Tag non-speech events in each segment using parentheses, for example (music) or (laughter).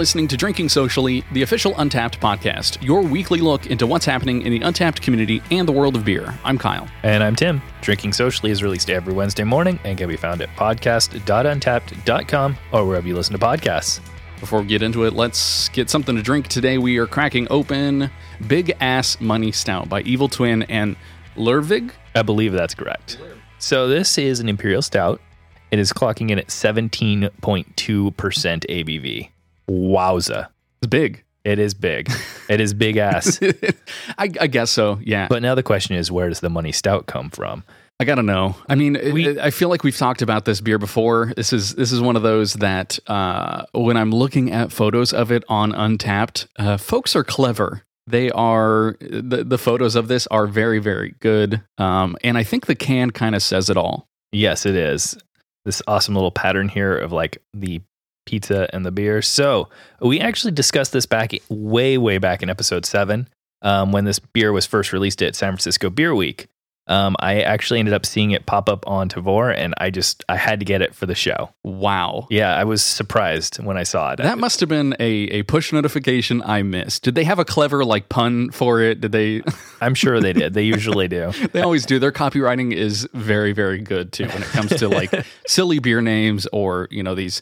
Listening to Drinking Socially, the official Untappd podcast, your weekly look into what's happening in the Untappd community and the world of beer. I'm Kyle. And I'm Tim. Drinking Socially is released every Wednesday morning and can be found at podcast.untappd.com or wherever you listen to podcasts. Before we get into it, let's get something to drink. Today we are cracking open Big Ass Money Stout by Evil Twin and Lervig. I believe that's correct. So this is an Imperial Stout. It is clocking in at 17.2% ABV. Wowza. It's big. It is big. It is big ass. (laughs) I, I guess so, yeah. But now the question is, where does the money stout come from? I gotta know. I mean, We- I feel like we've talked about this beer before. This is this is one of those that uh, when I'm looking at photos of it on Untappd, uh, folks are clever. They are the the photos of this are very very good, um, and I think the can kind of says it all. Yes, it is. This awesome little pattern here of like the pizza and the beer. So we actually discussed this back way, way back in episode seven um, when this beer was first released at San Francisco Beer Week. Um, I actually ended up seeing it pop up on Tavour, and I just I had to get it for the show. Wow. Yeah, I was surprised when I saw it. That must have been a, a push notification I missed. Did they have a clever like pun for it? Did they? (laughs) I'm sure they did. They (laughs) usually do. they always do. Their copywriting is very, very good too when it comes to like (laughs) silly beer names or, you know, these.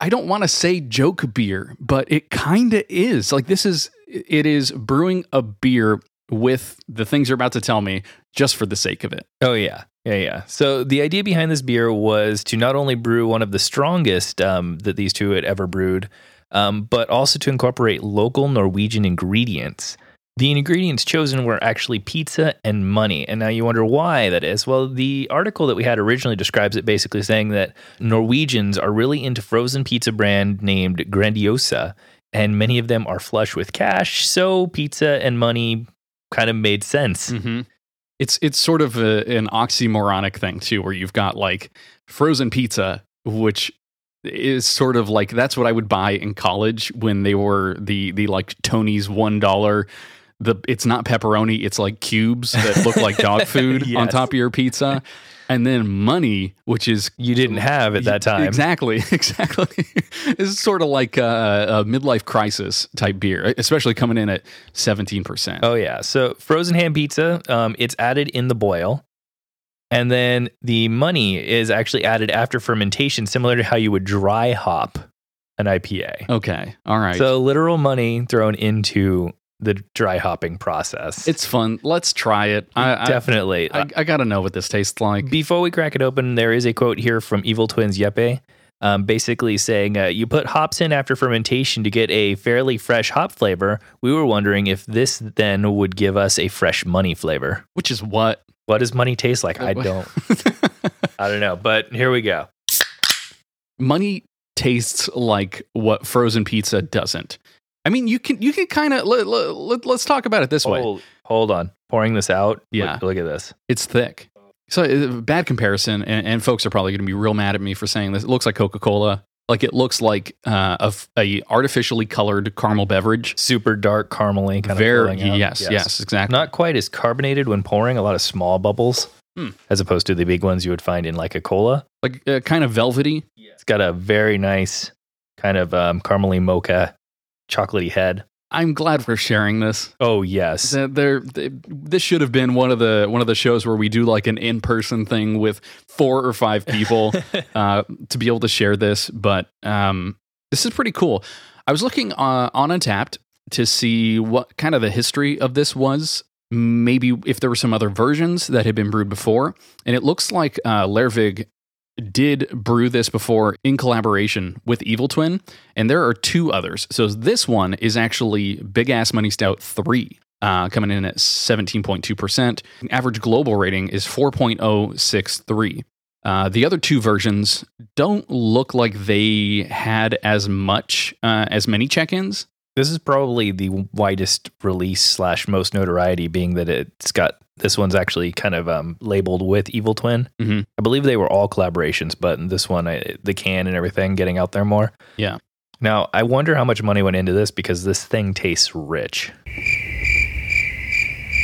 I don't want to say joke beer, but it kind of is. Like this is, it is brewing a beer with the things you're about to tell me just for the sake of it. Oh yeah, yeah, yeah. So the idea behind this beer was to not only brew one of the strongest um, that these two had ever brewed, um, but also to incorporate local Norwegian ingredients. The ingredients chosen were actually pizza and money. And now you wonder why that is. Well, the article that we had originally describes it basically saying that Norwegians are really into frozen pizza brand named Grandiosa, and many of them are flush with cash. So pizza and money kind of made sense. Mm-hmm. It's it's sort of a, an oxymoronic thing too, where you've got like frozen pizza, which is sort of like that's what I would buy in college when they were the the like Tony's one dollar. The it's not pepperoni, it's like cubes that look like (laughs) dog food on top of your pizza. And then money, which is You didn't have at that time. Exactly, (laughs) exactly. this is sort of like a, a midlife crisis type beer, especially coming in at seventeen percent. Oh yeah. So frozen ham pizza, um, it's added in the boil. And then the money is actually added after fermentation, similar to how you would dry hop an IPA. Okay, all right. So literal money thrown into the dry hopping process. It's fun. Let's try it. I, I, definitely. I, I got to know what this tastes like. Before we crack it open, there is a quote here from Evil Twins Jeppe, um, basically saying, uh, "You put hops in after fermentation to get a fairly fresh hop flavor. We were wondering if this then would give us a fresh money flavor. Which is what? What does money taste like? I don't. (laughs) I don't know. But here we go. Money tastes like what frozen pizza doesn't. I mean, you can you can kind of let, let, us talk about it this way. Hold, hold on. Pouring this out. Yeah. Look, look at this. It's thick. So uh, bad comparison, and, and folks are probably going to be real mad at me for saying this. It looks like Coca Cola. Like it looks like uh, a, a artificially colored caramel beverage. Super dark caramely kind Very of flowing out. yes, yes, exactly. Not quite as carbonated when pouring. A lot of small bubbles, Hmm. as opposed to the big ones you would find in like a cola. like uh, kind of velvety. It's got a very nice kind of um, caramely mocha, chocolatey head. I'm glad we're sharing this. Oh yes, Th- There, th- this should have been one of the one of the shows where we do like an in person thing with four or five people (laughs) uh, to be able to share this. But um, this is pretty cool. I was looking uh, on Untappd to see what kind of the history of this was. Maybe if there were some other versions that had been brewed before, and it looks like uh, Lervig did brew this before in collaboration with Evil Twin, and there are two others. So this one is actually Big Ass Money Stout 3, uh, coming in at 17.2%. Average global rating is 4.063. Uh, the other two versions don't look like they had as much, uh, as many check ins. this is probably the widest release slash most notoriety, being that it's got this one's actually kind of um, labeled with Evil Twin. Mhm. I believe they were all collaborations, but this one, I, the can and everything, getting out there more. Yeah. Now, I wonder how much money went into this because this thing tastes rich.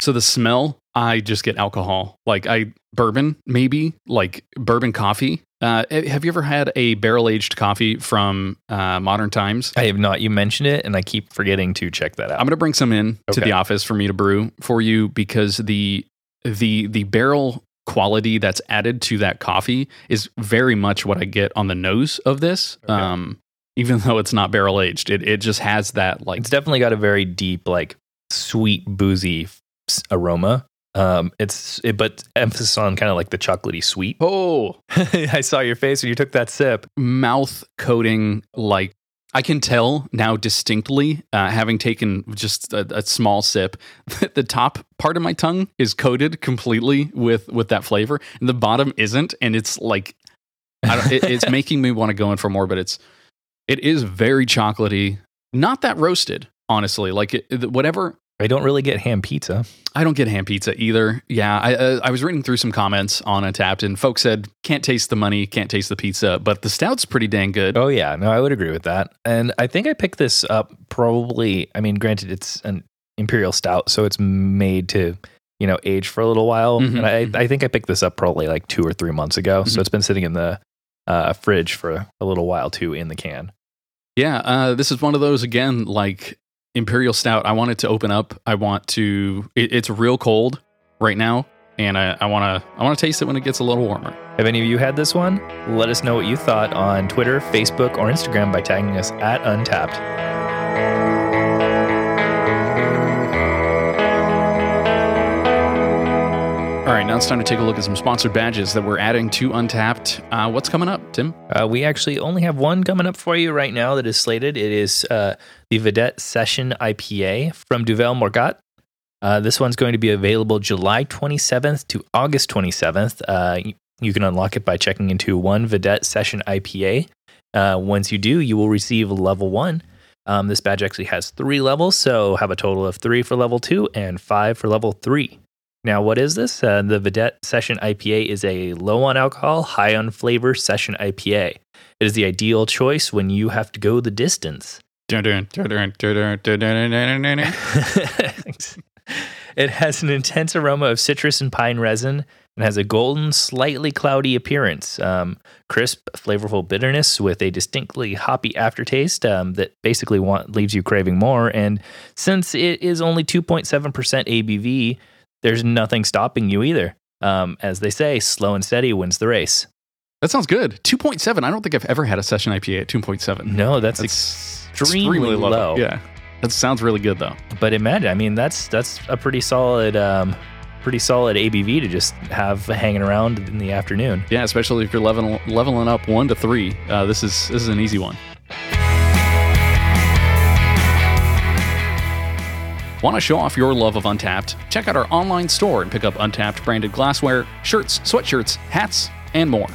So the smell, I just get alcohol. Like I bourbon, maybe like bourbon coffee. Uh, have you ever had a barrel aged coffee from uh, Modern Times? I have not. You mentioned it, and I keep forgetting to check that out. I'm going to bring some in to the office for me to brew for you because the the the barrel quality that's added to that coffee is very much what I get on the nose of this. Okay. Um, even though it's not barrel aged, it it just has that like It's definitely got a very deep, like sweet, boozy aroma. Um, it's it, but emphasis on kind of like the chocolatey sweet. oh (laughs) I saw your face when you took that sip. mouth coating like I can tell now distinctly, uh, having taken just a, a small sip, that (laughs) the top part of my tongue is coated completely with with that flavor, and the bottom isn't, and it's like I don't, it, it's (laughs) making me want to go in for more. But it's it is very chocolatey, not that roasted, honestly. Like it, it- whatever I don't really get ham pizza. I don't get ham pizza either. Yeah, I uh, I was reading through some comments on Untappd, and folks said can't taste the money, can't taste the pizza, but the stout's pretty dang good. Oh yeah, no, I would agree with that. And I think I picked this up probably. I mean, granted, it's an imperial stout, so it's made to you know age for a little while. Mhm, and I, mhm. I think I picked this up probably like two or three months ago. Mhm. So it's been sitting in the uh, fridge for a little while too in the can. Yeah, uh, this is one of those again, like Imperial Stout. I want it to open up. I want to. It, it's real cold right now, and I, want to. I want to taste it when it gets a little warmer. Have any of you had this one? Let us know what you thought on Twitter, Facebook, or Instagram by tagging us at Untappd. All right, now it's time to take a look at some sponsored badges that we're adding to Untappd. Uh, what's coming up, Tim? Uh, we actually only have one coming up for you right now that is slated. It is uh, the Vedette Session IPA from Duvel Moortgat. Uh, this one's going to be available July 27th to August 27th. Uh, you, can unlock it by checking into one Vedette Session IPA. Uh, once you do, you will receive level one. Um, this badge actually has three levels, so have a total of three for level two and five for level three. Now, what is this? Uh, the Vedette Session IPA is a low on alcohol, high on flavor session IPA. It is the ideal choice when you have to go the distance. it has an intense aroma of citrus and pine resin and has a golden, slightly cloudy appearance. Um, crisp, flavorful bitterness with a distinctly hoppy aftertaste um, that basically want, leaves you craving more. And since it is only 2.7% ABV, there's nothing stopping you either. Um, as they say, slow and steady wins the race. That sounds good. Two point seven. I don't think I've ever had a session IPA at two point seven. No, that's, That's extremely low. Yeah, that sounds really good though. But imagine, I mean, that's that's a pretty solid, um, pretty solid ABV to just have hanging around in the afternoon. Yeah, especially if you're leveling leveling up one to three. Uh, this is this is an easy one. Want to show off your love of Untappd? Check out our online store and pick up Untappd branded glassware, shirts, sweatshirts, hats, and more.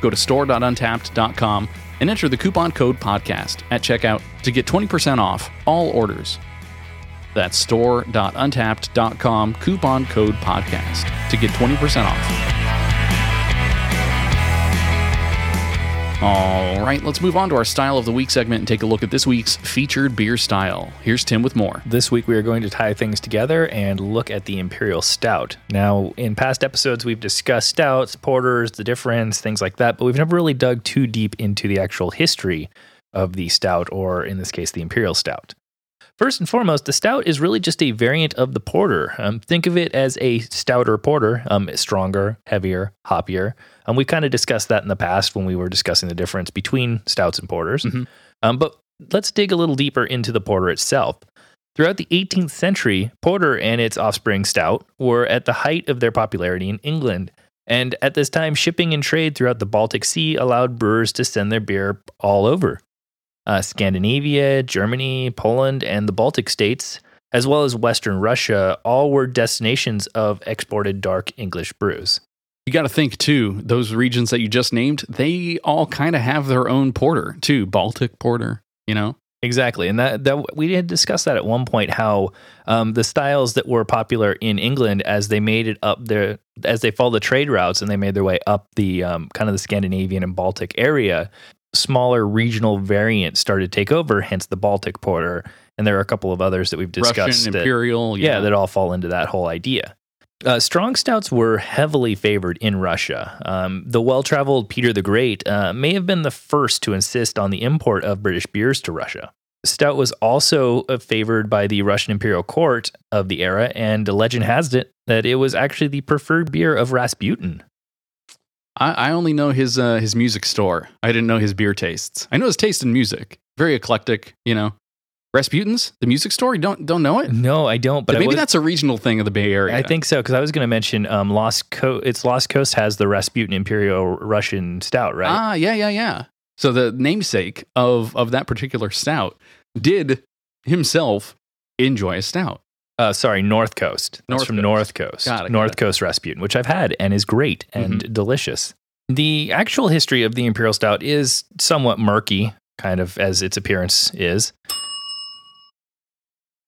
Go to store.untappd.com and enter the coupon code podcast at checkout to get 20% off all orders. That's store.untappd.com coupon code podcast to get 20% off. All right, let's move on to our style of the week segment and take a look at this week's featured beer style. Here's Tim with more. This week we are going to tie things together and look at the Imperial Stout. Now, in past episodes, we've discussed stouts, porters, the difference, things like that, but we've never really dug too deep into the actual history of the stout, or in this case, the Imperial Stout. First and foremost, the stout is really just a variant of the porter. Um, think of it as a stouter porter, um, stronger, heavier, hoppier. Um, we kind of discussed that in the past when we were discussing the difference between stouts and porters. Mhm. Um, but let's dig a little deeper into the porter itself. Throughout the 18th century, porter and its offspring stout were at the height of their popularity in England. And at this time, shipping and trade throughout the Baltic Sea allowed brewers to send their beer all over. Uh, Scandinavia, Germany, Poland, and the Baltic states, as well as Western Russia, all were destinations of exported dark English brews. You got to think too, those regions that you just named, they all kind of have their own porter too. Baltic porter, you know? Exactly, and that that we had discussed that at one point. How um, the styles that were popular in England, as they made it up there, as they followed the trade routes and they made their way up the um, kind of the Scandinavian and Baltic area, smaller regional variants started to take over. Hence the Baltic Porter, and there are a couple of others that we've discussed. Russian, that- Imperial. yeah, that all fall into that whole idea. Uh, strong stouts were heavily favored in Russia. Um, the well traveled Peter the Great uh, may have been the first to insist on the import of British beers to Russia. Stout was also uh, favored by the Russian imperial court of the era, and legend has it that it was actually the preferred beer of Rasputin. I, I only know his uh, his music store. I didn't know his beer tastes. I know his taste in music. Very eclectic, you know. Rasputin's, the music store. You don't don't know it? No, I don't. But maybe was, that's a regional thing of the Bay Area. I think so because I was going to mention um, Lost Coast. It's Lost Coast has the Rasputin Imperial Russian Stout, right? Ah, yeah, yeah, yeah. So the namesake of of that particular stout did himself enjoy a stout. Uh, sorry, North Coast. That's North from Coast. North Coast. Got it, North. Coast Rasputin, which I've had and is great and delicious. The actual history of the Imperial Stout is somewhat murky, kind of as its appearance is.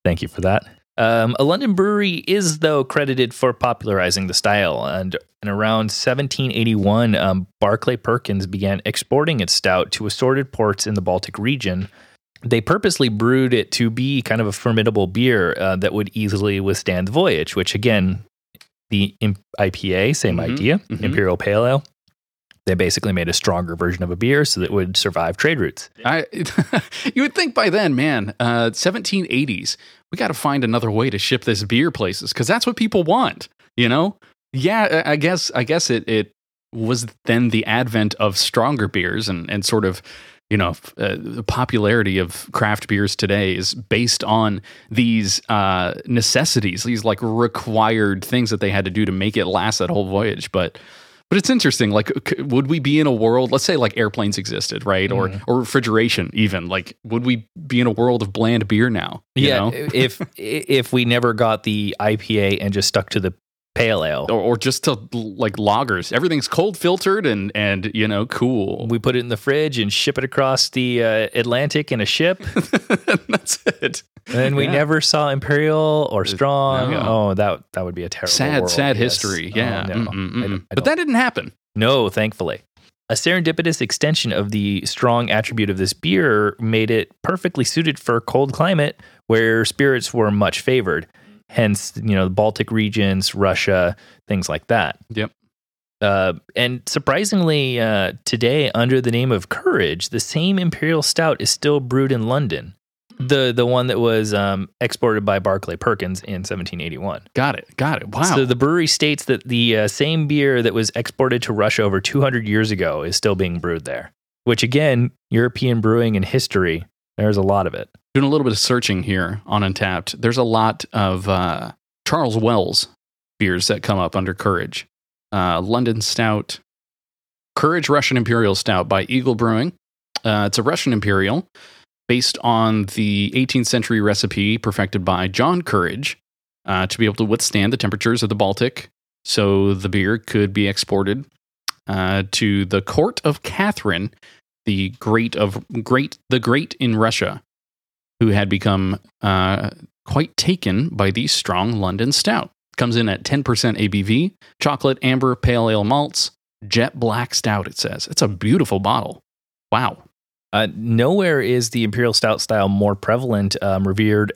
Thank you for that. Um, a London brewery is, though, credited for popularizing the style. And, and around 1781, um, Barclay Perkins began exporting its stout to assorted ports in the Baltic region. They purposely brewed it to be kind of a formidable beer uh, that would easily withstand the voyage, which, again, the IPA, same Mhm, idea, mhm. Imperial Pale Ale. They basically made a stronger version of a beer so that it would survive trade routes. I (laughs) you would think by then, man, uh, 1780s, we got to find another way to ship this beer places because that's what people want. You know? Yeah, I I guess I guess it it was then the advent of stronger beers and and sort of you know uh, the popularity of craft beers today is based on these uh, necessities, these like required things that they had to do to make it last that whole voyage, but. But it's interesting. Like, would we be in a world? Let's say, like airplanes existed, right? Or or refrigeration, even. Like, would we be in a world of bland beer now? you yeah, know? if (laughs) if we never got the IPA and just stuck to the pale ale, or, or just to like loggers. Everything's cold filtered and and you know cool. we put it in the fridge and ship it across the uh, Atlantic in a ship, (laughs) That's it. and we Yeah. never saw Imperial or Strong. no. Oh, that that would be a terrible, Sad, world, sad history. Oh, Yeah. no. Mm-mm, I don't- I but don't- that didn't happen. No, thankfully. A serendipitous extension of the strong attribute of this beer made it perfectly suited for a cold climate where spirits were much favored. Hence, you know, the Baltic regions, Russia, things like that. Yep. Uh, and surprisingly, uh, today, under the name of Courage, the same imperial stout is still brewed in London. The the one that was um, exported by Barclay Perkins in 1781. Got it. Got it. Wow. So the brewery states that the uh, same beer that was exported to Russia over 200 years ago is still being brewed there. Which again, European brewing and history, there's a lot of it. Doing a little bit of searching here on Untappd. There's a lot of uh, Charles Wells beers that come up under Courage. Uh, London Stout, Courage Russian Imperial Stout by Eagle Brewing. Uh, it's a Russian Imperial based on the 18th century recipe perfected by John Courage uh, to be able to withstand the temperatures of the Baltic. So the beer could be exported uh, to the court of Catherine, the great of great, the great in Russia, who had become uh, quite taken by the strong London Stout. Comes in at 10% ABV, chocolate, amber, pale ale malts, jet black stout. It says it's a beautiful bottle. Wow. Uh, nowhere is the imperial stout style more prevalent, um, revered,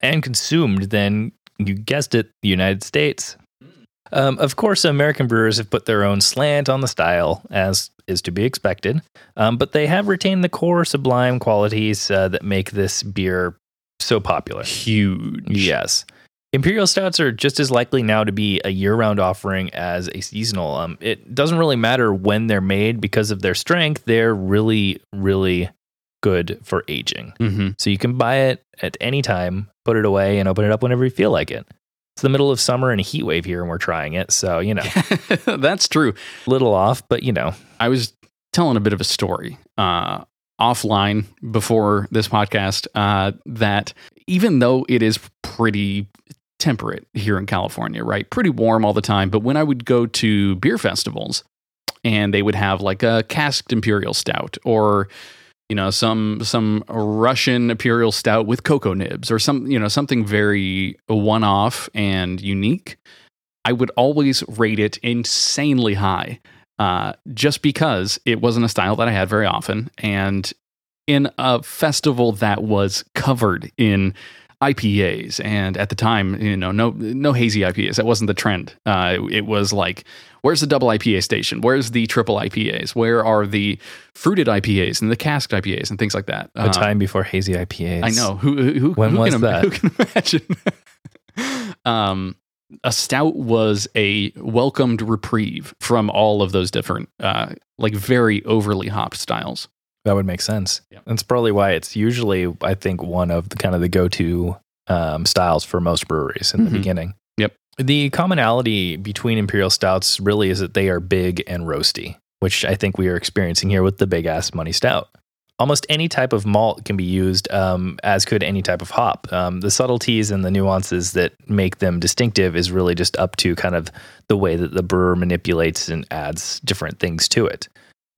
and consumed than you guessed it, the United States. Um, of course, American brewers have put their own slant on the style, as is to be expected, um, but they have retained the core sublime qualities uh, that make this beer so popular. Huge. Yes. Imperial stouts are just as likely now to be a year-round offering as a seasonal. Um, it doesn't really matter when they're made because of their strength. They're really, really good for aging. hmm So you can buy it at any time, put it away, and open it up whenever you feel like it. It's the middle of summer and a heat wave here, and we're trying it. So you know, (laughs) That's true. little off, but you know, I was telling a bit of a story uh, offline before this podcast uh, that even though it is pretty temperate here in California, right? Pretty warm all the time. But when I would go to beer festivals and they would have like a casked imperial stout or you know some some Russian imperial stout with cocoa nibs or some you know something very one off and unique, I would always rate it insanely high uh, just because it wasn't a style that I had very often. And in a festival that was covered in IPAs, and at the time, you know, no no hazy IPAs. That wasn't the trend. Uh, it, it was like, where's the double IPA station? Where's the triple IPAs? Where are the fruited IPAs and the casked IPAs and things like that? A time before hazy IPAs. I know. Who who, who When who was can, that? Who can (laughs) imagine? (laughs) um, a stout was a welcomed reprieve from all of those different, uh, like very overly hopped styles. That would make sense. Yeah. That's probably why it's usually, I think, one of the kind of the go-to um, styles for most breweries in the Mhm. beginning. Yep. The commonality between imperial stouts really is that they are big and roasty, which I think we are experiencing here with the big ass money stout. Almost any type of malt can be used, um, as could any type of hop. Um, the subtleties and the nuances that make them distinctive is really just up to kind of the way that the brewer manipulates and adds different things to it.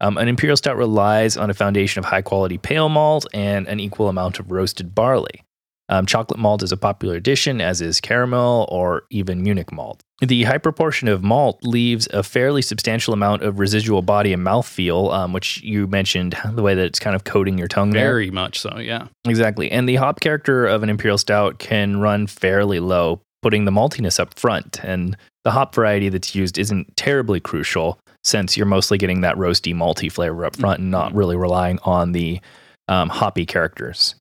Um, an imperial stout relies on a foundation of high quality pale malt and an equal amount of roasted barley. Um, chocolate malt is a popular addition, as is caramel or even Munich malt. The high proportion of malt leaves a fairly substantial amount of residual body and mouthfeel, um, which you mentioned the way that it's kind of coating your tongue there. Very much so. Yeah. Exactly. And the hop character of an imperial stout can run fairly low, putting the maltiness up front. And the hop variety that's used isn't terribly crucial since you're mostly getting that roasty, malty flavor up front and not really relying on the um, hoppy characters.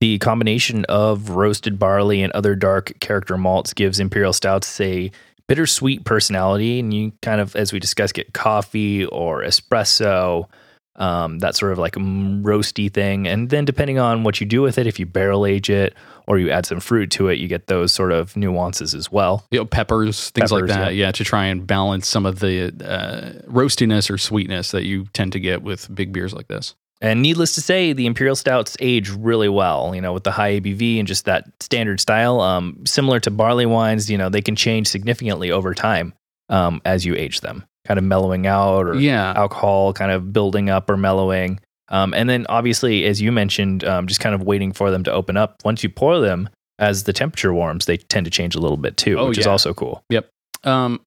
The combination of roasted barley and other dark character malts gives imperial stouts a bittersweet personality. And you kind of, as we discussed, get coffee or espresso, um, that sort of like roasty thing. And then depending on what you do with it, if you barrel age it or you add some fruit to it, you get those sort of nuances as well. You know, peppers, things like Peppers, that. Yeah. to try and balance some of the uh, roastiness or sweetness that you tend to get with big beers like this. And needless to say, the imperial stouts age really well. You know, with the high ABV and just that standard style, um, similar to barley wines. You know, they can change significantly over time um, as you age them, kind of mellowing out or Yeah. alcohol kind of building up or mellowing. Um, and then obviously, as you mentioned, um, just kind of waiting for them to open up. Once you pour them, as the temperature warms, they tend to change a little bit too, Oh, which is also cool. Yep. Um,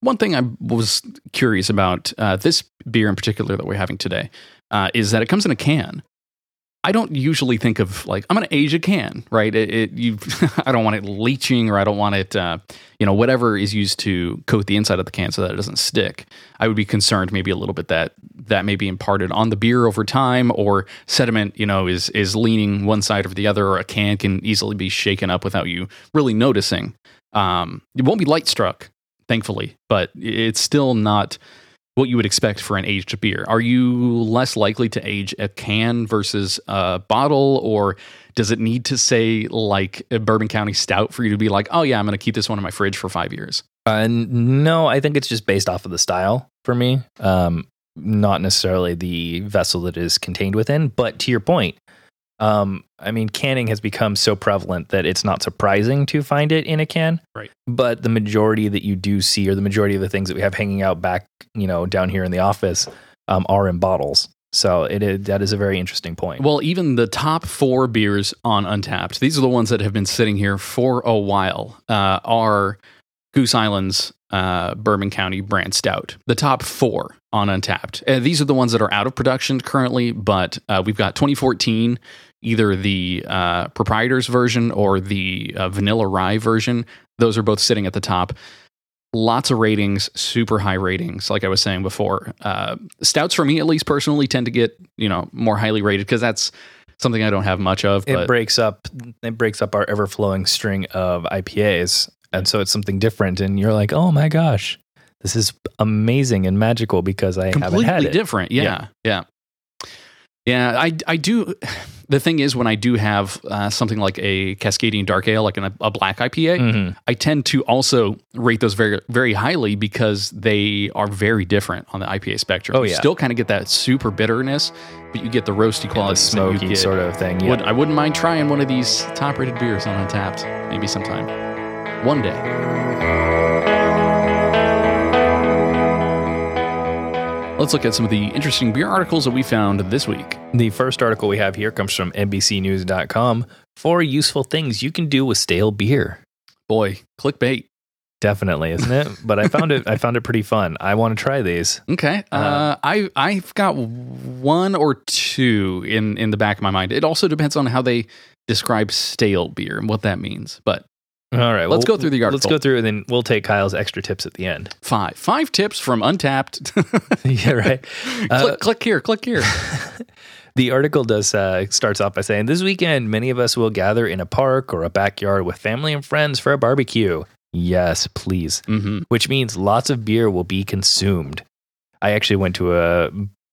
one thing I was curious about uh, this beer in particular that we're having today uh, is that it comes in a can. I don't usually think of like I'm going to age a can, right? It, it you, (laughs) I don't want it leaching, or I don't want it, uh, you know, whatever is used to coat the inside of the can so that it doesn't stick. I would be concerned maybe a little bit that that may be imparted on the beer over time, or sediment, you know, is is leaning one side or the other, or a can can easily be shaken up without you really noticing. Um, it won't be light struck, thankfully, but it's still not what you would expect for an aged beer. Are you less likely to age a can versus a bottle, or does it need to say like a Bourbon County Stout for you to be like, oh yeah, I'm going to keep this one in my fridge for five years? Uh, no, I think it's just based off of the style for me, um, not necessarily the vessel that is contained within. But to your point, um, I mean, canning has become so prevalent that it's not surprising to find it in a can. Right. But the majority that you do see, or the majority of the things that we have hanging out back, you know, down here in the office, um, are in bottles. So it is, that is a very interesting point. Well, even the top four beers on Untappd, these are the ones that have been sitting here for a while, uh, are Goose Island's uh, Bourbon County brand stout. The top four on Untappd. Uh, these are the ones that are out of production currently, but uh, we've got 2014, either the uh, proprietor's version or the uh, vanilla rye version. Those are both sitting at the top. Lots of ratings, super high ratings. Like I was saying before, uh, stouts for me at least personally tend to get you know more highly rated because that's something I don't have much of. it But breaks up it breaks up our ever flowing string of IPAs, and so it's something different. And you're like, oh my gosh, this is amazing and magical because I haven't had it. different. Yeah, yeah, yeah. I I do. The thing is, when I do have uh, something like a Cascadian Dark Ale, like an, a black IPA, Mhm. I tend to also rate those very very highly because they are very different on the IPA spectrum. Oh, you yeah. still kind of get that super bitterness, but you get the roasty The qualities. that you smoky sort of thing. Yeah. Would, I wouldn't mind trying one of these top rated beers on Untappd maybe sometime, one day. Let's look at some of the interesting beer articles that we found this week. The first article we have here comes from NBCNews.com. Four useful things you can do with stale beer. Boy, clickbait. Definitely, isn't it? but I found it. I found it pretty fun. I want to try these. Okay, uh, I I've got one or two in in the back of my mind. It also depends on how they describe stale beer and what that means. But All right, Let's well, go through the article. Let's go through, and then we'll take Kyle's extra tips at the end. five five tips from Untappd. (laughs) yeah, right. (laughs) Uh, click, click here, click here. (laughs) The article does uh, starts off by saying, "This weekend, many of us will gather in a park or a backyard with family and friends for a barbecue. Yes, please. hmm Which means lots of beer will be consumed. I actually went to a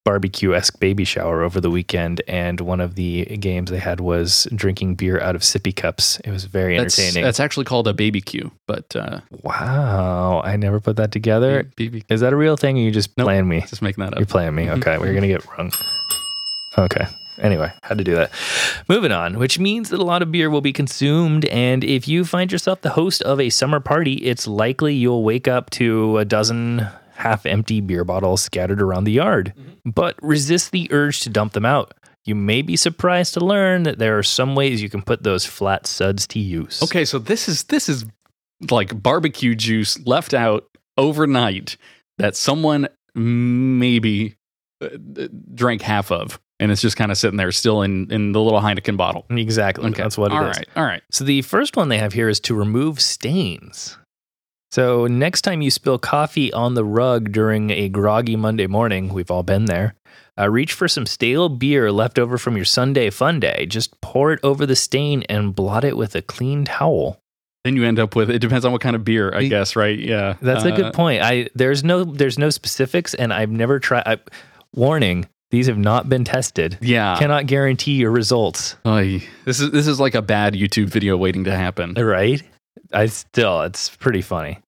barbecue esque baby shower over the weekend, and one of the games they had was drinking beer out of sippy cups. It was very That's, entertaining. that's actually called a baby cue, but uh, wow, I never put that together. BB, Is that a real thing? Or you just Nope. playing me? just making that up. You're playing me. Mhm. Okay, we're gonna get wrong. Okay. Anyway, had to do that. Moving on, which means that a lot of beer will be consumed. And if you find yourself the host of a summer party, it's likely you'll wake up to a dozen half empty beer bottles scattered around the yard. But resist the urge to dump them out. You may be surprised to learn that there are some ways you can put those flat suds to use. Okay, so this is this is like barbecue juice left out overnight that someone maybe uh, drank half of, and it's just kind of sitting there still in in the little Heineken bottle. Exactly. Okay, That's what it is. All right, all right. So the first one they have here is to remove stains. So next time you spill coffee on the rug during a groggy Monday morning, we've all been there. Uh, reach for some stale beer left over from your Sunday fun day. Just pour it over the stain and blot it with a clean towel. Then you end up with it depends on what kind of beer, I guess, right? Yeah, That's a Uh, good point. I there's no there's no specifics, and I've never tried. I, warning: these have not been tested. Yeah, Cannot guarantee your results. Oy. this is this is like a bad YouTube video waiting to happen. Right? I still, it's pretty funny.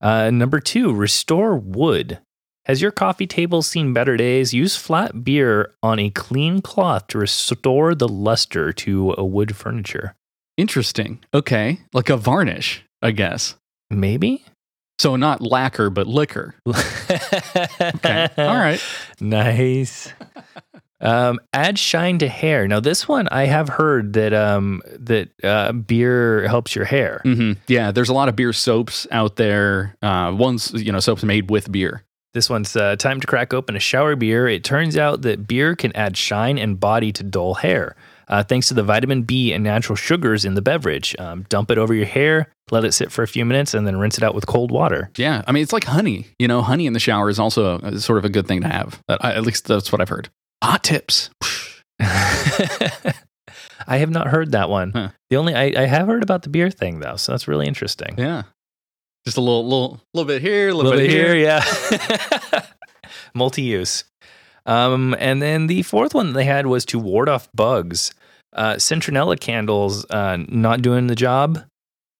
Uh, number two, restore wood. Has your coffee table seen better days? Use flat beer on a clean cloth to restore the luster to a wood furniture. Interesting. Okay, like a varnish, I guess. Maybe? So not lacquer, but liquor. (laughs) Okay, all right. Nice. (laughs) Um, add shine to hair. Now, this one I have heard that um, that uh, beer helps your hair. hmm Yeah, there's a lot of beer soaps out there. Uh, ones, you know, soaps made with beer. This one's uh, time to crack open a shower beer. It turns out that beer can add shine and body to dull hair, uh, thanks to the vitamin B and natural sugars in the beverage. Um, dump it over your hair, let it sit for a few minutes, and then rinse it out with cold water. Yeah, I mean, it's like honey. You know, honey in the shower is also a, sort of a good thing to have. At least that's what I've heard. Hot tips. (laughs) I have not heard that one. Huh. The only I, I have heard about the beer thing though, so that's really interesting. Yeah, just a little, little, little bit here, a little, little bit bit here. here, (laughs) yeah. (laughs) Multi-use. Um, and then the fourth one they had was to ward off bugs. Uh, Citronella candles uh, not doing the job.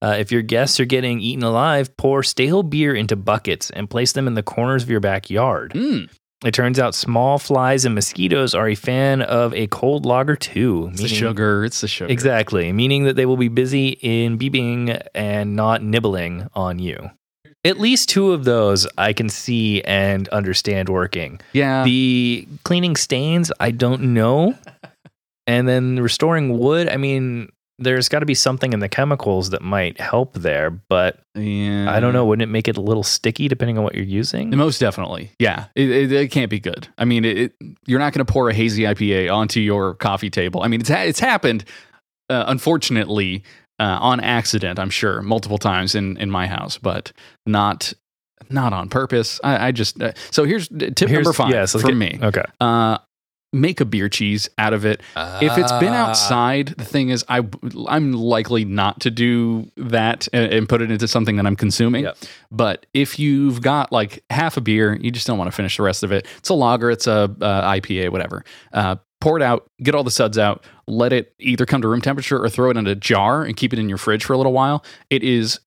Uh, if your guests are getting eaten alive, pour stale beer into buckets and place them in the corners of your backyard. Mm, It turns out small flies and mosquitoes are a fan of a cold lager too. it's the sugar. It's the sugar. Exactly, meaning that they will be busy in beeping and not nibbling on you. At least two of those I can see and understand working. Yeah. The cleaning stains, I don't know. (laughs) And then restoring wood, I mean, there's got to be something in the chemicals that might help there, but yeah. I don't know. Wouldn't it make it a little sticky depending on what you're using? Most definitely. Yeah. It, it, it can't be good. I mean, it, you're not going to pour a hazy IPA onto your coffee table. I mean, it's, ha- it's happened, uh, unfortunately, uh, on accident, I'm sure, multiple times in, in my house, but not. Not on purpose. I, I just uh, so here's uh, tip Here's- number five yes, let's get- me. Okay. Uh, make a beer cheese out of it. If it's been Ah. outside, the thing is, I I'm likely not to do that and, and put it into something that I'm consuming. Yep. But if you've got like half a beer, you just don't want to finish the rest of it. It's a lager, it's a uh, IPA, whatever. Uh, pour it out, get all the suds out, let it either come to room temperature or throw it in a jar and keep it in your fridge for a little while. It is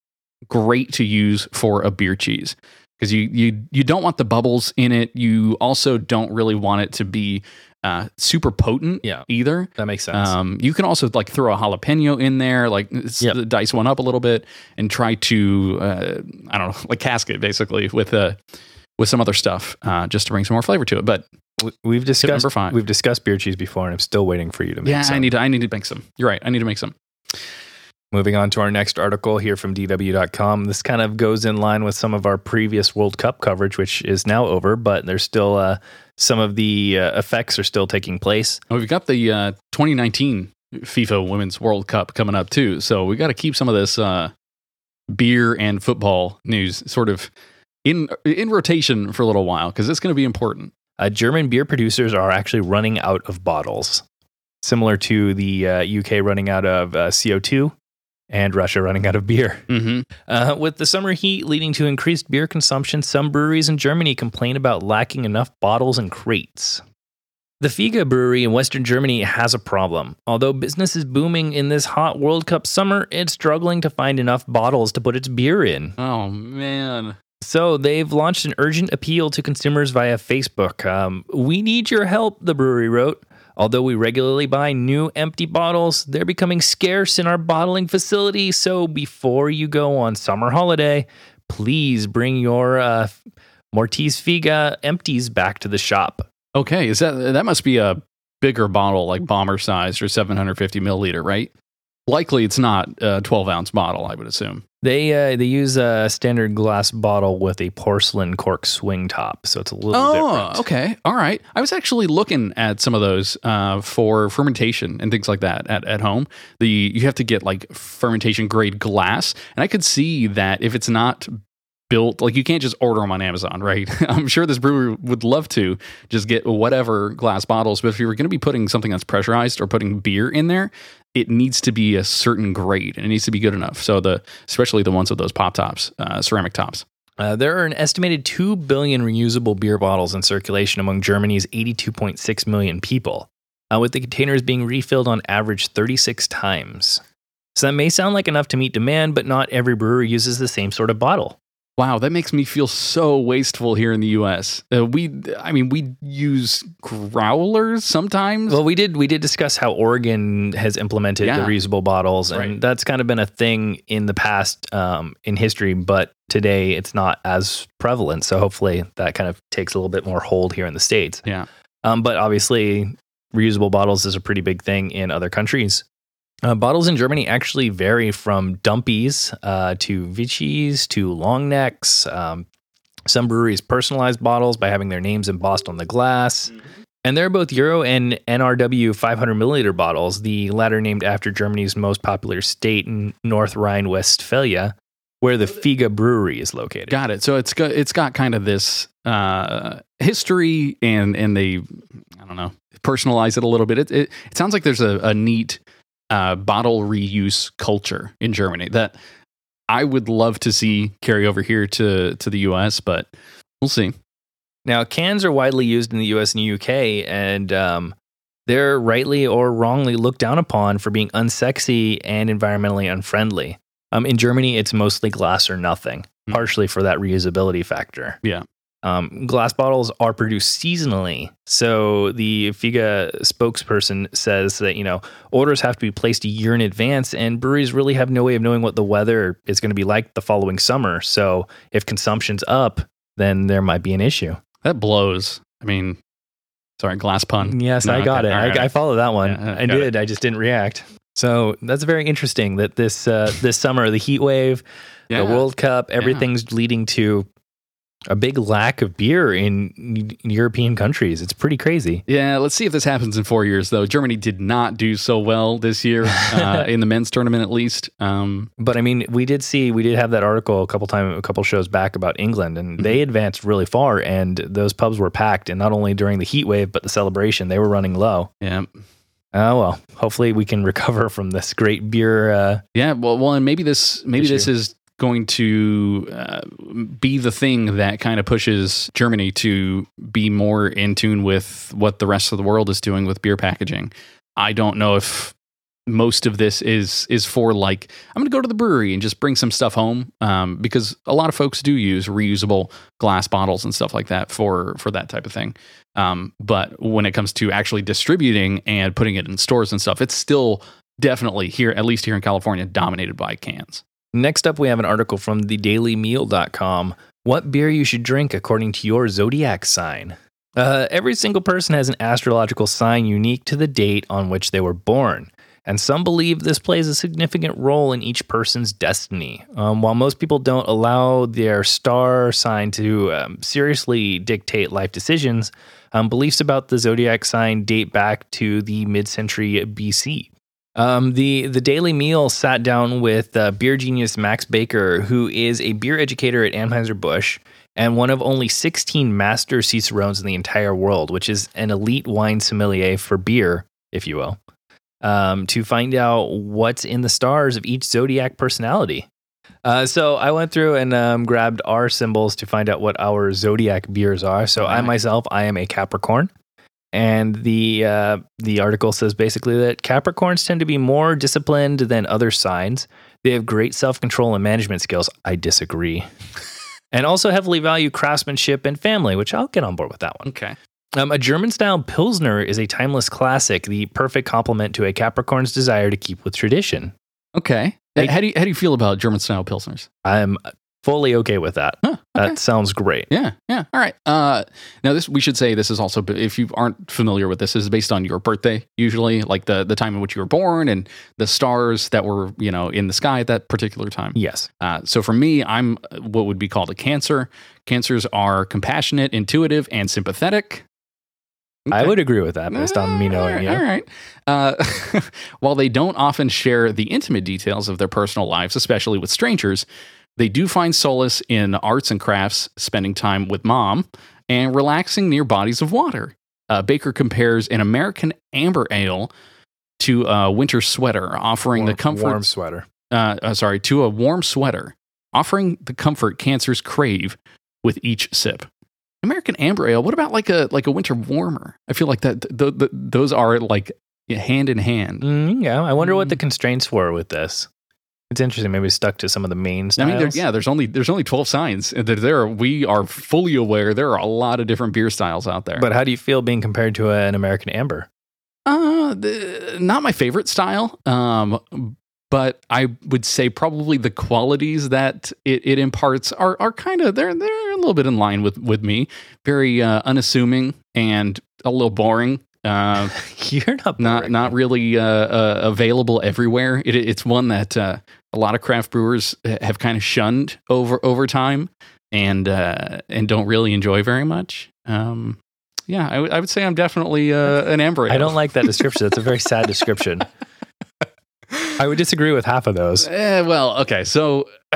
great to use for a beer cheese because you you you don't want the bubbles in it. You also don't really want it to be uh, super potent Yeah. either. That makes sense. Um, you can also like throw a jalapeno in there, like Yep. dice one up a little bit, and try to uh, I don't know, (laughs) like casket basically with uh, with some other stuff, uh, just to bring some more flavor to it. But We- we've discussed five. we've discussed beer cheese before, and I'm still waiting for you to make yeah, some. I need to I need to make some. You're right, I need to make some. Moving on to our next article here from DW.com. This kind of goes in line with some of our previous World Cup coverage, which is now over, but there's still uh, some of the uh, effects are still taking place. Oh, we've got the uh, 2019 FIFA Women's World Cup coming up too. So we got to keep some of this uh, beer and football news sort of in in rotation for a little while because it's going to be important. Uh, German beer producers are actually running out of bottles, similar to the uh, UK running out of uh, CO2 and Russia running out of beer. Mm-hmm. Uh, with the summer heat leading to increased beer consumption, some breweries in Germany complain about lacking enough bottles and crates. The Fiege brewery in Western Germany has a problem. Although business is booming in this hot World Cup summer, it's struggling to find enough bottles to put its beer in. Oh man. So they've launched an urgent appeal to consumers via Facebook. Um, we need your help, the brewery wrote. Although we regularly buy new empty bottles, they're becoming scarce in our bottling facility. So before you go on summer holiday, please bring your uh, Moritz Fiege empties back to the shop. Okay, is that that must be a bigger bottle, like bomber sized or 750 milliliter, right? Likely, it's not a 12 ounce bottle. I would assume. They uh, they use a standard glass bottle with a porcelain cork swing top, so it's a little Oh, different. okay, all right. I was actually looking at some of those uh, for fermentation and things like that at, at home. The you have to get like fermentation grade glass, and I could see that if it's not built like you can't just order them on Amazon, right? (laughs) I'm sure this brewer would love to just get whatever glass bottles, but if you were going to be putting something that's pressurized or putting beer in there, it needs to be a certain grade and it needs to be good enough. So the especially the ones with those pop tops, uh, ceramic tops. Uh, there are an estimated 2 billion reusable beer bottles in circulation among Germany's 82.6 million people, uh, with the containers being refilled on average 36 times. So that may sound like enough to meet demand, but not every brewer uses the same sort of bottle. Wow, that makes me feel so wasteful here in the U.S. Uh, we, I mean, we use growlers sometimes. Well, we did we did discuss how Oregon has implemented Yeah. the reusable bottles, and Right. that's kind of been a thing in the past um, in history, but today it's not as prevalent. So hopefully that kind of takes a little bit more hold here in the states. yeah, Um, but obviously, reusable bottles is a pretty big thing in other countries. Uh, bottles in Germany actually vary from dumpies uh, to Vichys to long necks. Um, some breweries personalize bottles by having their names embossed on the glass. And they're both Euro and NRW 500 milliliter bottles, the latter named after Germany's most popular state in North Rhine Westphalia, where the Fiege brewery is located. got it. So it's got it's got kind of this uh, history, and and they, I don't know, personalize it a little bit. It it, it sounds like there's a, a neat uh, bottle reuse culture in Germany that I would love to see carry over here to to the U.S., but we'll see. Now, cans are widely used in the US and UK, and um, they're rightly or wrongly looked down upon for being unsexy and environmentally unfriendly. Um, in Germany, it's mostly glass or nothing, Hmm. partially for that reusability factor. Yeah. Um, glass bottles are produced seasonally. So the Fiege spokesperson says that, you know, orders have to be placed a year in advance, and breweries really have no way of knowing what the weather is going to be like the following summer. So if consumption's up, then there might be an issue. That blows. I mean, sorry, glass pun. Yes, No, I got okay. it. I, right. I followed that one. Yeah, I got did. I just didn't react. So that's very interesting that this uh, this summer, the heat wave, Yeah. the World Cup, everything's leading to a big lack of beer in in European countries. It's pretty crazy. Yeah, let's see if this happens in four years, though. Germany did not do so well this year, (laughs) uh, in the men's tournament at least. Um, But I mean, we did see we did have that article a couple time a couple shows back about England, and Mm-hmm. they advanced really far, and those pubs were packed, and not only during the heat wave, but the celebration, they were running low. yeah. Oh well, hopefully we can (laughs) recover from this great beer. Uh, Yeah, well, well, and maybe this maybe this is going to uh, be the thing that kind of pushes Germany to be more in tune with what the rest of the world is doing with beer packaging. I don't know if most of this is is for like I'm going to go to the brewery and just bring some stuff home um, because a lot of folks do use reusable glass bottles and stuff like that for for that type of thing. Um, but when it comes to actually distributing and putting it in stores and stuff, it's still definitely here, at least here in California, dominated by cans. Next up, we have an article from thedailymeal.com. What beer you should drink according to your zodiac sign. Uh, every single person has an astrological sign unique to the date on which they were born, and some believe this plays a significant role in each person's destiny. Um, while most people don't allow their star sign to um, seriously dictate life decisions, um, beliefs about the zodiac sign date back to the mid century BC. Um, the the Daily Meal sat down with uh, beer genius Max Baker, who is a beer educator at Anheuser Busch and one of only 16 master cicerones in the entire world, which is an elite wine sommelier for beer, if you will, um, to find out what's in the stars of each zodiac personality. Uh, so I went through and um, grabbed our symbols to find out what our zodiac beers are. So I myself, I am a Capricorn, and the uh, the article says basically that Capricorns tend to be more disciplined than other signs. They have great self control and management skills. I disagree. (laughs) and also heavily value craftsmanship and family, which I'll get on board with that one. Okay. Um, a German style Pilsner is a timeless classic, the perfect complement to a Capricorn's desire to keep with tradition. Okay. How do you how do you feel about German style pilsners? I'm fully okay with that. Huh, okay. That sounds great. Yeah, yeah. All right. Uh, now this we should say this is also if you aren't familiar with this, this is based on your birthday usually, like the the time in which you were born and the stars that were you know in the sky at that particular time. Yes. Uh, so for me, I'm what would be called a Cancer. Cancers are compassionate, intuitive, and sympathetic. I would agree with that based on me knowing right, you. All right. Uh, (laughs) while they don't often share the intimate details of their personal lives, especially with strangers, they do find solace in arts and crafts, spending time with mom, and relaxing near bodies of water. Uh, Baker compares an American amber ale to a winter sweater, offering the Warm- comfort. warm sweater. Uh, uh, sorry, to a warm sweater, offering the comfort cancers crave with each sip. American amber ale. What about like a like a winter warmer? I feel like that th- th- those are like hand in hand. Mm, yeah, I wonder what the Mm. constraints were with this. It's interesting. Maybe stuck to some of the main I styles. mean, there, yeah, there's only there's only twelve signs. There, there, we are fully aware there are a lot of different beer styles out there. But how do you feel being compared to an American Amber? Uh, the, not my favorite style. Um, but I would say probably the qualities that it, it imparts are are kind of they're they're a little bit in line with with me. Very uh, unassuming and a little boring. Uh, (laughs) You're not not boring. not really uh, uh, available everywhere. It, it's one that uh, a lot of craft brewers have kind of shunned over over time and uh, and don't really enjoy very much. Um, yeah, I would- say I'm definitely uh, (laughs) an amber. I don't like that description. That's a very sad description. (laughs) I would disagree with half of those. Eh, well, okay. So (laughs)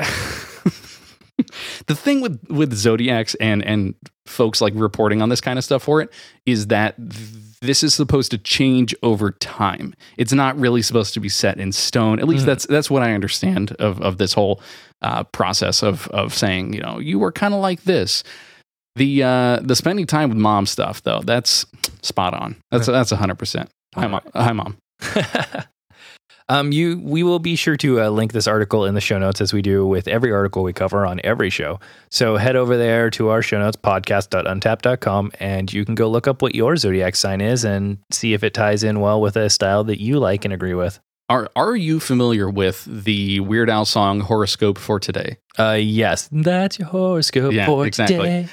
the thing with with zodiacs and and folks like reporting on this kind of stuff for it is that th- this is supposed to change over time. It's not really supposed to be set in stone. At least Mhm. that's that's what I understand of of this whole uh, process of of saying you know you were kind of like this. The uh, the spending time with mom stuff though that's spot on. That's that's hundred percent. Hi mom. Hi mom. (laughs) um, you, we will be sure to uh, link this article in the show notes as we do with every article we cover on every show. So head over there to our show notes, podcast.untappd.com, and you can go look up what your zodiac sign is and see if it ties in well with a style that you like and agree with. Are are you familiar with the Weird Al song horoscope for today? Uh, yes, that's your horoscope Yeah, for exactly. today.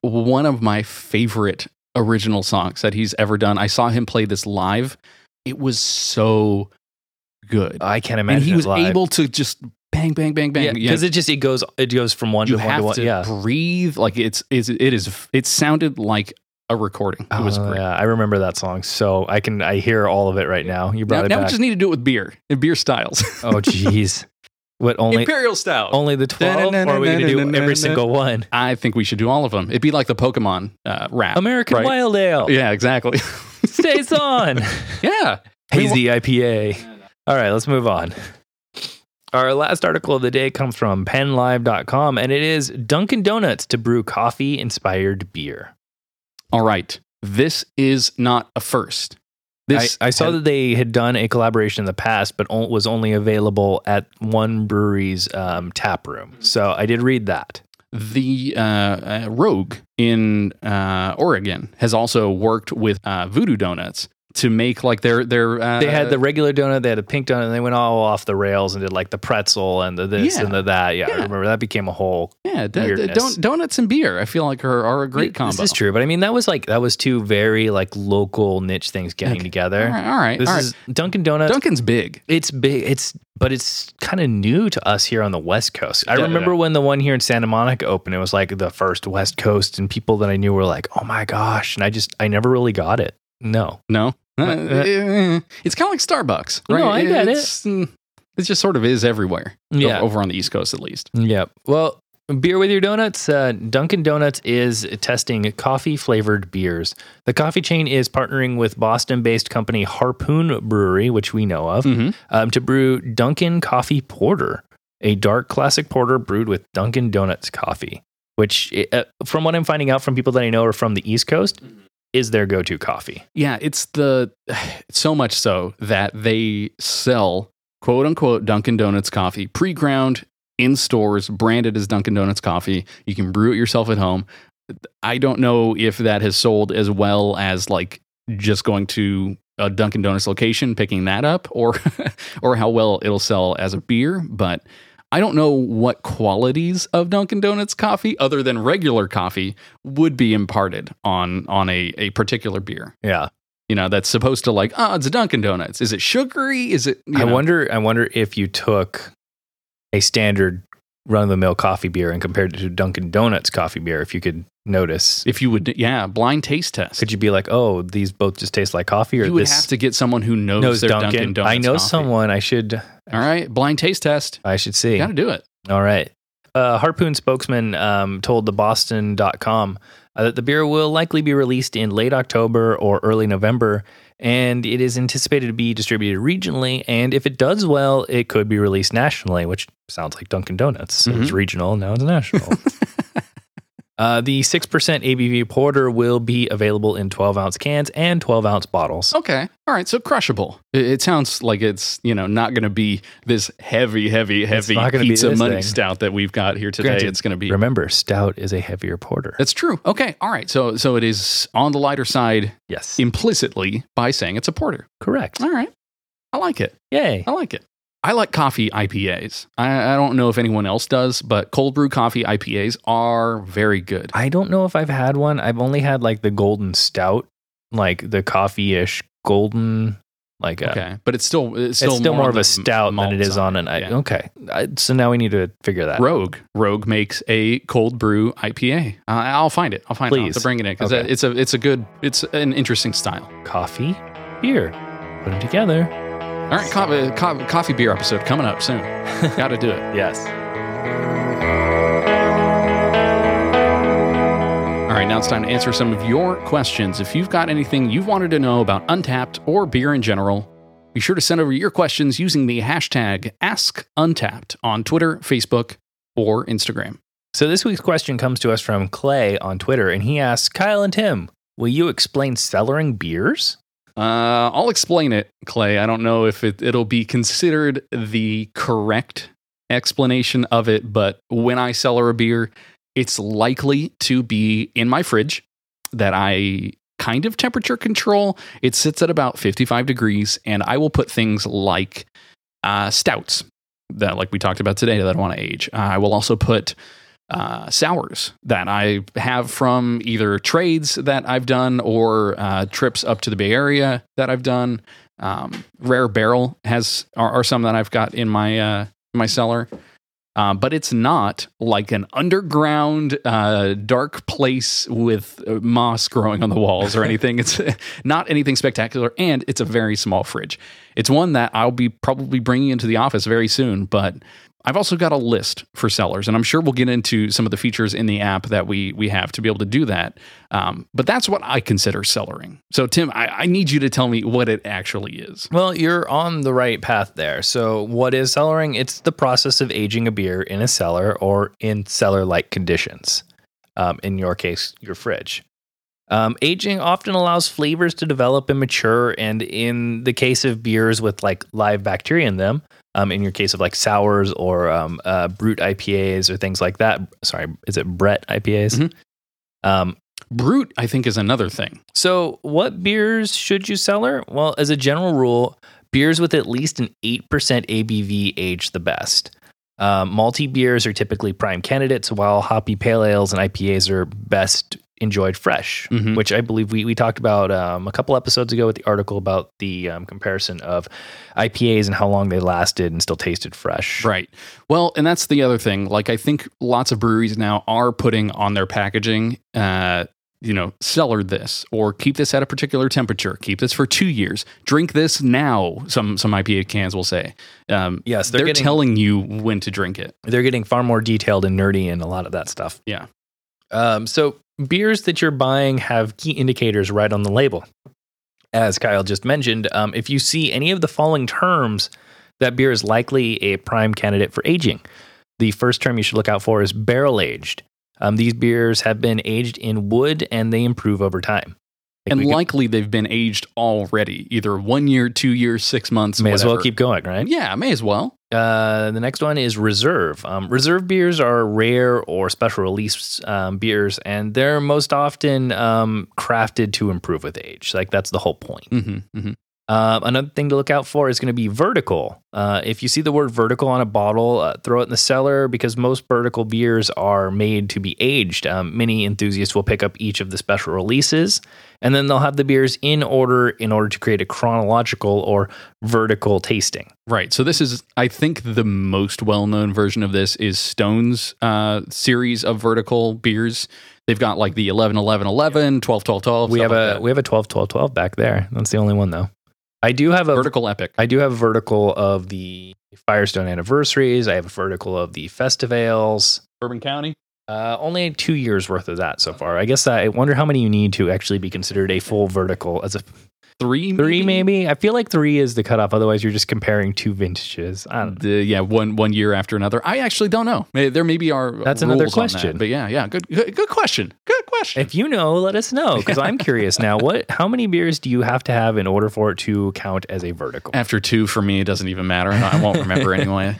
one of my favorite original songs that he's ever done. I saw him play this live. It was so good. I can't imagine and he was live. able to just bang, bang, bang, bang. Yeah, because it just it goes it goes from one you to one have to one. to yeah. breathe. Like it's, it's, it is, it sounded like a recording. It was great. yeah, I remember that song. So I can I hear all of it right now. You brought Now, it now we just need to do it with beer and beer styles. (laughs) oh jeez. What (laughs) only Imperial style. only the 12 or are we to do every single one? I think we should do all of them. It'd be like the Pokemon uh, rap. American right? Wild Ale. Yeah, exactly. Stays (laughs) on. yeah. Hazy IPA. All right, let's move on. Our last article of the day comes from pennlive.com and it is Dunkin' Donuts to brew coffee inspired beer. All right. This is not a first. This I, I saw has- that they had done a collaboration in the past, but on, was only available at one brewery's um, tap room. So I did read that. the uh, uh, Rogue in uh, Oregon has also worked with uh, Voodoo Donuts to make like their their. Uh, They had the regular donut, they had a pink donut, and they went all off the rails and did like the pretzel and the this Yeah. and the that. Yeah, I remember that became a whole. yeah d- d- don- donuts and beer. I feel like are, are a great combo. This is true, but I mean that was like that was two very like local niche things getting Okay. together. All right, all right. This all right. is Dunkin' Donuts. Dunkin's big. It's big. It's but it's kind of new to us here on the West Coast. I Yeah, remember yeah. when the one here in Santa Monica opened. It was like the first West Coast, and people that I knew were like, "Oh my gosh!" And I just I never really got it. No. No, Uh, Uh, eh, it's kind of like Starbucks, right? No, I get it. it's, mm, It just sort of is everywhere. Yeah. over on the East Coast at least. Yeah. Well, beer with your donuts. Uh, Dunkin' Donuts is testing coffee flavored beers. The coffee chain is partnering with Boston based company Harpoon Brewery, which we know of, Mhm. um, to brew Dunkin' Coffee Porter, a dark classic porter brewed with Dunkin' Donuts coffee, which, uh, from what I'm finding out from people that I know are from the East Coast, is their go to coffee. Yeah, it's the (sighs) so much so that they sell quote unquote Dunkin' Donuts coffee pre ground in stores, branded as Dunkin' Donuts coffee. You can brew it yourself at home. I don't know if that has sold as well as like just going to a Dunkin' Donuts location, picking that up, or (laughs) or how well it'll sell as a beer, but I don't know what qualities of Dunkin' Donuts coffee, other than regular coffee, would be imparted on on a, a particular beer Yeah. you know that's supposed to like oh it's a dunkin donuts is it sugary is it I know, wonder. I wonder if you took a standard run of the mill coffee beer and compared it to Dunkin' Donuts coffee beer, if you could notice, if you would yeah blind taste test could you be like, oh, these both just taste like coffee, or you would this have to get someone who knows, knows their Dunkin'? dunkin donuts I know coffee. someone. I should. all right blind taste test I should see. gotta do it All right. Uh, Harpoon spokesman um, told the Boston.com uh, that the beer will likely be released in late October or early November, and it is anticipated to be distributed regionally. And if it does well, it could be released nationally, which sounds like Dunkin' Donuts. It was mm-hmm. regional, now it's national. (laughs) Uh, the 6% ABV porter will be available in 12 ounce cans and 12 ounce bottles. okay all right so crushable it, it sounds like it's you know not gonna be this heavy heavy heavy not gonna be pizza money thing. stout that we've got here today Granted, it's gonna be Remember, stout is a heavier porter. that's true okay all right so so it is on the lighter side Yes. implicitly by saying it's a porter Correct. all right i like it Yay. I like it. I like coffee IPAs. I, I don't know if anyone else does, but cold brew coffee IPAs are very good. I don't know if I've had one. I've only had like the golden stout, like the coffee ish golden, like a, Okay, but it's still it's still, it's still more, on of a stout than it is on an. Yeah. Okay, I, so now we need to figure that. out. Rogue Rogue makes a cold brew IPA. Uh, I'll find it. I'll find it. I'll Please. bring it in because Okay. it's a it's a good it's an interesting style. Coffee, beer, put them together. All right, co- uh, co- coffee beer episode coming up soon. (laughs) Got to do it. Yes. All right, now it's time to answer some of your questions. If you've got anything you've wanted to know about Untappd or beer in general, be sure to send over your questions using the hashtag AskUntappd on Twitter, Facebook, or Instagram. So this week's question comes to us from Clay on Twitter, and he asks, "Kyle and Tim, will you explain cellaring beers?" Uh, I'll explain it, Clay. I don't know if it, it'll be considered the correct explanation of it, but when I cellar a beer, it's likely to be in my fridge that I kind of temperature control. It sits at about 55 degrees, and I will put things like uh, stouts that, like we talked about today, that I want to age. Uh, I will also put uh, sours that I have from either trades that I've done or uh, trips up to the Bay Area that I've done. Um, Rare Barrel has are, are some that I've got in my uh, my cellar. Uh, but it's not like an underground uh, dark place with uh, moss growing on the walls or anything. it's (laughs) not anything spectacular, and it's a very small fridge. It's one that I'll be probably bringing into the office very soon, but I've also got a list for sellers, and I'm sure we'll get into some of the features in the app that we we have to be able to do that. Um, but that's what I consider cellaring. So, Tim, I, I need you to tell me what it actually is. Well, you're on the right path there. So, what is cellaring? It's the process of aging a beer in a cellar or in cellar like conditions. Um, in your case, your fridge. Um, aging often allows flavors to develop and mature. And in the case of beers with like live bacteria in them, um, in your case of like sours or um, uh, brut IPAs or things like that. Sorry, is it Brett IPAs? Mhm. Um, Brute, I think, is another thing. so, what beers should you cellar? Well, as a general rule, beers with at least an 8% ABV age the best. Um, malty beers are typically prime candidates, while hoppy pale ales and IPAs are best enjoyed fresh, Mhm. which I believe we, we talked about um, a couple episodes ago with the article about the um, comparison of IPAs and how long they lasted and still tasted fresh. Right. Well, and that's the other thing. Like, I think lots of breweries now are putting on their packaging uh, you know, cellar this or keep this at a particular temperature. Keep this for two years. Drink this now. Some some IPA cans will say. Um, Yes, they're, they're getting- telling you when to drink it. They're getting far more detailed and nerdy in a lot of that stuff. Yeah. Um, so beers that you're buying have key indicators right on the label. As Kyle just mentioned, um, if you see any of the following terms, that beer is likely a prime candidate for aging. The first term you should look out for is barrel aged. Um, these beers have been aged in wood and they improve over time. And we could- likely they've been aged already, either one year, two years, six months. may as well keep going, right? Yeah, may as well. Uh, the next one is reserve. Um, reserve beers are rare or special release um, beers, and they're most often um, crafted to improve with age. Like that's the whole point. hmm hmm Um, another thing to look out for is going to be vertical. Uh, if you see the word vertical on a bottle, uh, throw it in the cellar because most vertical beers are made to be aged. Um, many enthusiasts will pick up each of the special releases, and then they'll have the beers in order in order to create a chronological or vertical tasting. Right. So this is, I think, the most well-known version of this is Stone's uh, series of vertical beers. They've got like the 11, 11, 11, 12, 12, 12. we have a we have a 12 12 12 back there that's the only one though i do have a vertical epic. i do have a vertical of the firestone anniversaries i have a vertical of the festivals Bourbon County. uh, only two years worth of that so far i guess i wonder how many you need to actually be considered a full vertical as a Three, three maybe i feel like three is the cutoff otherwise you're just comparing two vintages i don't know The, yeah, one one year after another. I actually don't know. There maybe are. That's another rules on that. question. But yeah, yeah, good, good, good question. Good question. if you know let us know because i'm (laughs) curious now what how many beers do you have to have in order for it to count as a vertical after two, for me, it doesn't even matter. I won't remember (laughs) anyway.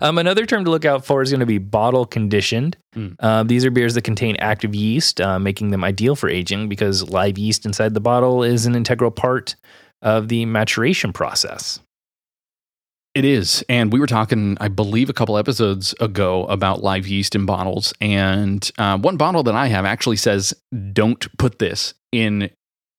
Um, another term to look out for is going to be bottle conditioned. Mm. Uh, these are beers that contain active yeast, uh, making them ideal for aging because live yeast inside the bottle is an integral part of the maturation process. It is. And we were talking, I believe, a couple episodes ago about live yeast in bottles. And uh, one bottle that I have actually says, don't put this in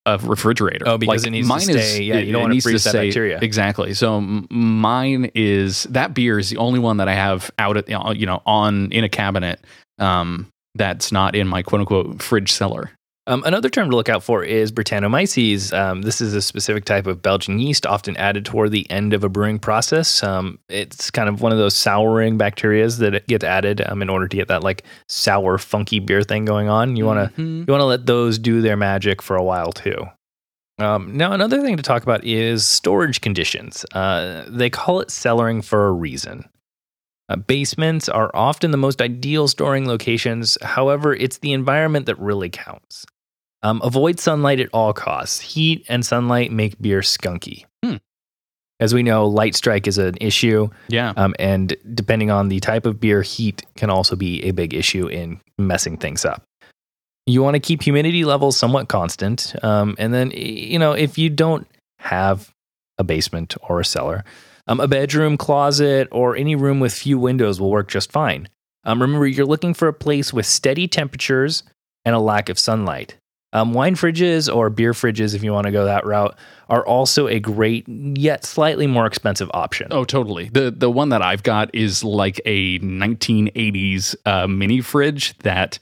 a refrigerator. Oh, because it needs to stay- yeah, you don't wanna needs freeze that stay- bacteria. Exactly. So m- mine is, that beer is the only one that I have out at, you know, on, in a cabinet um, that's not in my quote unquote fridge cellar. Um, another term to look out for is Brettanomyces. Um, this is a specific type of Belgian yeast, often added toward the end of a brewing process. Um, it's kind of one of those souring bacterias that get added um, in order to get that like sour, funky beer thing going on. You want to Mhm. you want to let those do their magic for a while too. Um, now, another thing to talk about is storage conditions. Uh, they call it cellaring for a reason. Uh, basements are often the most ideal storing locations. However, it's the environment that really counts. Um, avoid sunlight at all costs. Heat and sunlight make beer skunky. Hmm. As we know, light strike is an issue. Yeah. Um, and depending on the type of beer, heat can also be a big issue in messing things up. You want to keep humidity levels somewhat constant. Um, and then, you know, if you don't have a basement or a cellar, um, a bedroom, closet, or any room with few windows will work just fine. Um, remember, you're looking for a place with steady temperatures and a lack of sunlight. Um, wine fridges or beer fridges, if you want to go that route, are also a great yet slightly more expensive option. Oh, totally. The the one that I've got is like a 1980s uh, mini fridge that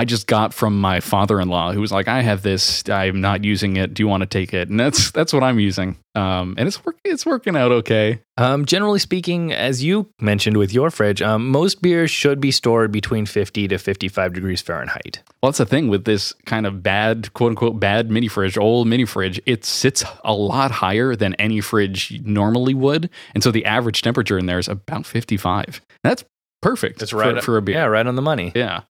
I just got from my father-in-law, who was like, "I have this. I'm not using it. Do you want to take it?" And that's that's what I'm using. Um, and it's work, it's working out okay. Um, generally speaking, as you mentioned with your fridge, um, most beers should be stored between 50 to 55 degrees Fahrenheit. Well, that's the thing with this kind of bad, quote unquote, bad mini fridge, old mini fridge. It sits a lot higher than any fridge normally would, and so the average temperature in there is about 55. That's perfect. for, for a beer. Yeah, right on the money. Yeah.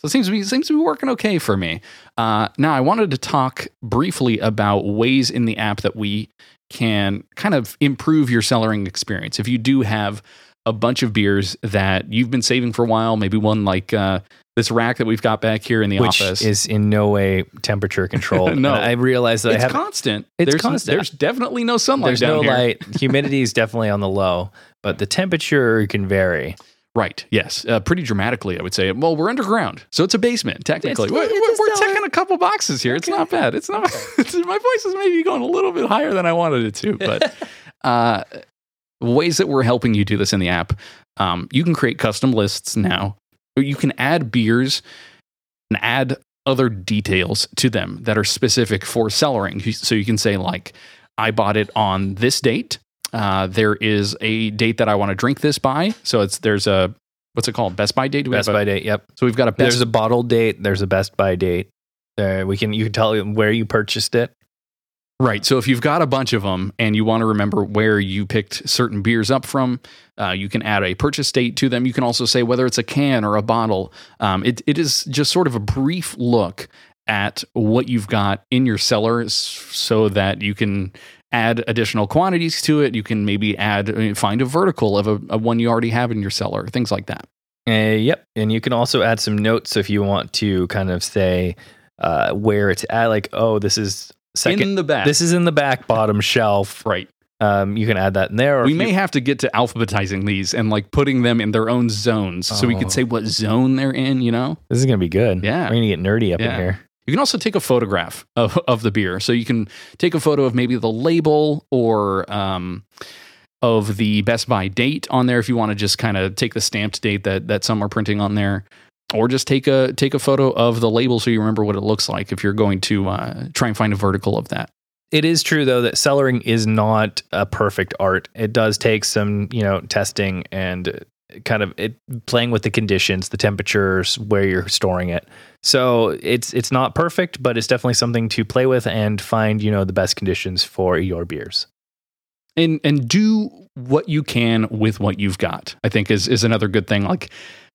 So it seems to be seems to be working okay for me. Uh, now I wanted to talk briefly about ways in the app that we can kind of improve your cellaring experience. If you do have a bunch of beers that you've been saving for a while, maybe one like uh, this rack that we've got back here in the Which office. is in no way temperature controlled. (laughs) No. And I realize that it's I have constant. It's there's, constant. There's definitely no sunlight there's no here. light. (laughs) Humidity is definitely on the low, but the temperature can vary. Right. Yes. Uh, pretty dramatically, I would say. Well, we're underground, so it's a basement technically. We're we're, checking a couple boxes here. It's not bad. It's not. (laughs) It's, my voice is maybe going a little bit higher than I wanted it to, but (laughs) uh, ways that we're helping you do this in the app. Um, you can create custom lists now. You can add beers and add other details to them that are specific for cellaring. So you can say like, I bought it on this date. Uh, there is a date that I want to drink this by. So it's there's a what's it called? Best by date. Do we Best by date. Yep. So we've got a best There's a bottle date. There's a Best Buy date. There we can you can tell where you purchased it. Right. So if you've got a bunch of them and you want to remember where you picked certain beers up from, uh, you can add a purchase date to them. You can also say whether it's a can or a bottle. Um, it, it is just sort of a brief look at what you've got in your cellar so that you can add additional quantities to it. You can maybe add, find a vertical of a, a one you already have in your cellar, things like that. Uh, yep. And you can also add some notes if you want to kind of say uh, where it's at. Like, oh, this is second. in the back. this is in the back bottom shelf. right. Um, you can add that in there. We may you- have to get to alphabetizing these and like putting them in their own zones so we Oh. could say what zone they're in, you know? This is gonna be good. Yeah. We're gonna get nerdy up Yeah. in here. You can also take a photograph of, of the beer. So you can take a photo of maybe the label or um, of the Best Buy date on there if you want to just kind of take the stamped date that, that some are printing on there. Or just take a take a photo of the label so you remember what it looks like if you're going to uh, try and find a vertical of that. It is true though that cellaring is not a perfect art. It does take some, you know, testing and kind of it playing with the conditions, the temperatures, where you're storing it. So it's it's not perfect, but it's definitely something to play with and find, you know, the best conditions for your beers. and and do what you can with what you've got. I think is is another good thing. Like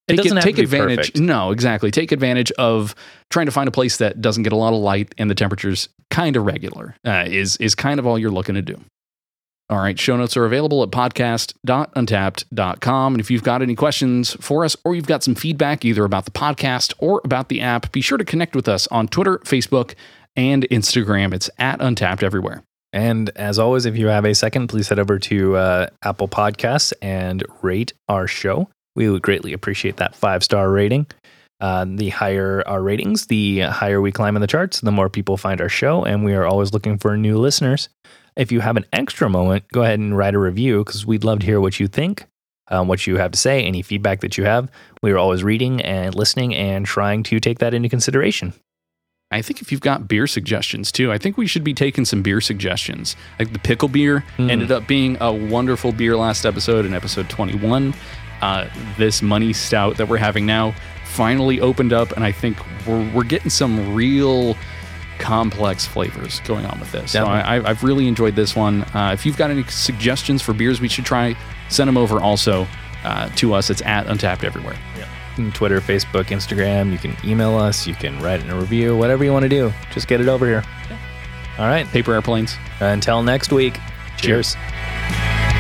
It take doesn't have take to be advantage. perfect. No, exactly. Take advantage of trying to find a place that doesn't get a lot of light and the temperature's kind of regular. Uh, is is kind of all you're looking to do. All right, show notes are available at podcast.untappd.com. And if you've got any questions for us or you've got some feedback either about the podcast or about the app, be sure to connect with us on Twitter, Facebook, and Instagram. It's at Untappd everywhere. And as always, if you have a second, please head over to uh, Apple Podcasts and rate our show. We would greatly appreciate that five star rating. Uh, the higher our ratings, the higher we climb in the charts, the more people find our show, and we are always looking for new listeners. If you have an extra moment, go ahead and write a review because we'd love to hear what you think, um, what you have to say, any feedback that you have. We are always reading and listening and trying to take that into consideration. I think if you've got beer suggestions too, I think we should be taking some beer suggestions. Like the pickle beer Mm. ended up being a wonderful beer last episode in episode 21. Uh, this money stout that we're having now finally opened up, and I think we're, we're getting some real complex flavors going on with this. So Definitely. I, I've really enjoyed this one. Uh, if you've got any suggestions for beers we should try, send them over also uh, to us. It's at Untappd Everywhere. on Twitter, Facebook, Instagram. You can email us. You can write in a review. Whatever you want to do, just get it over here. All right. Paper airplanes. Until next week. Cheers. Cheers.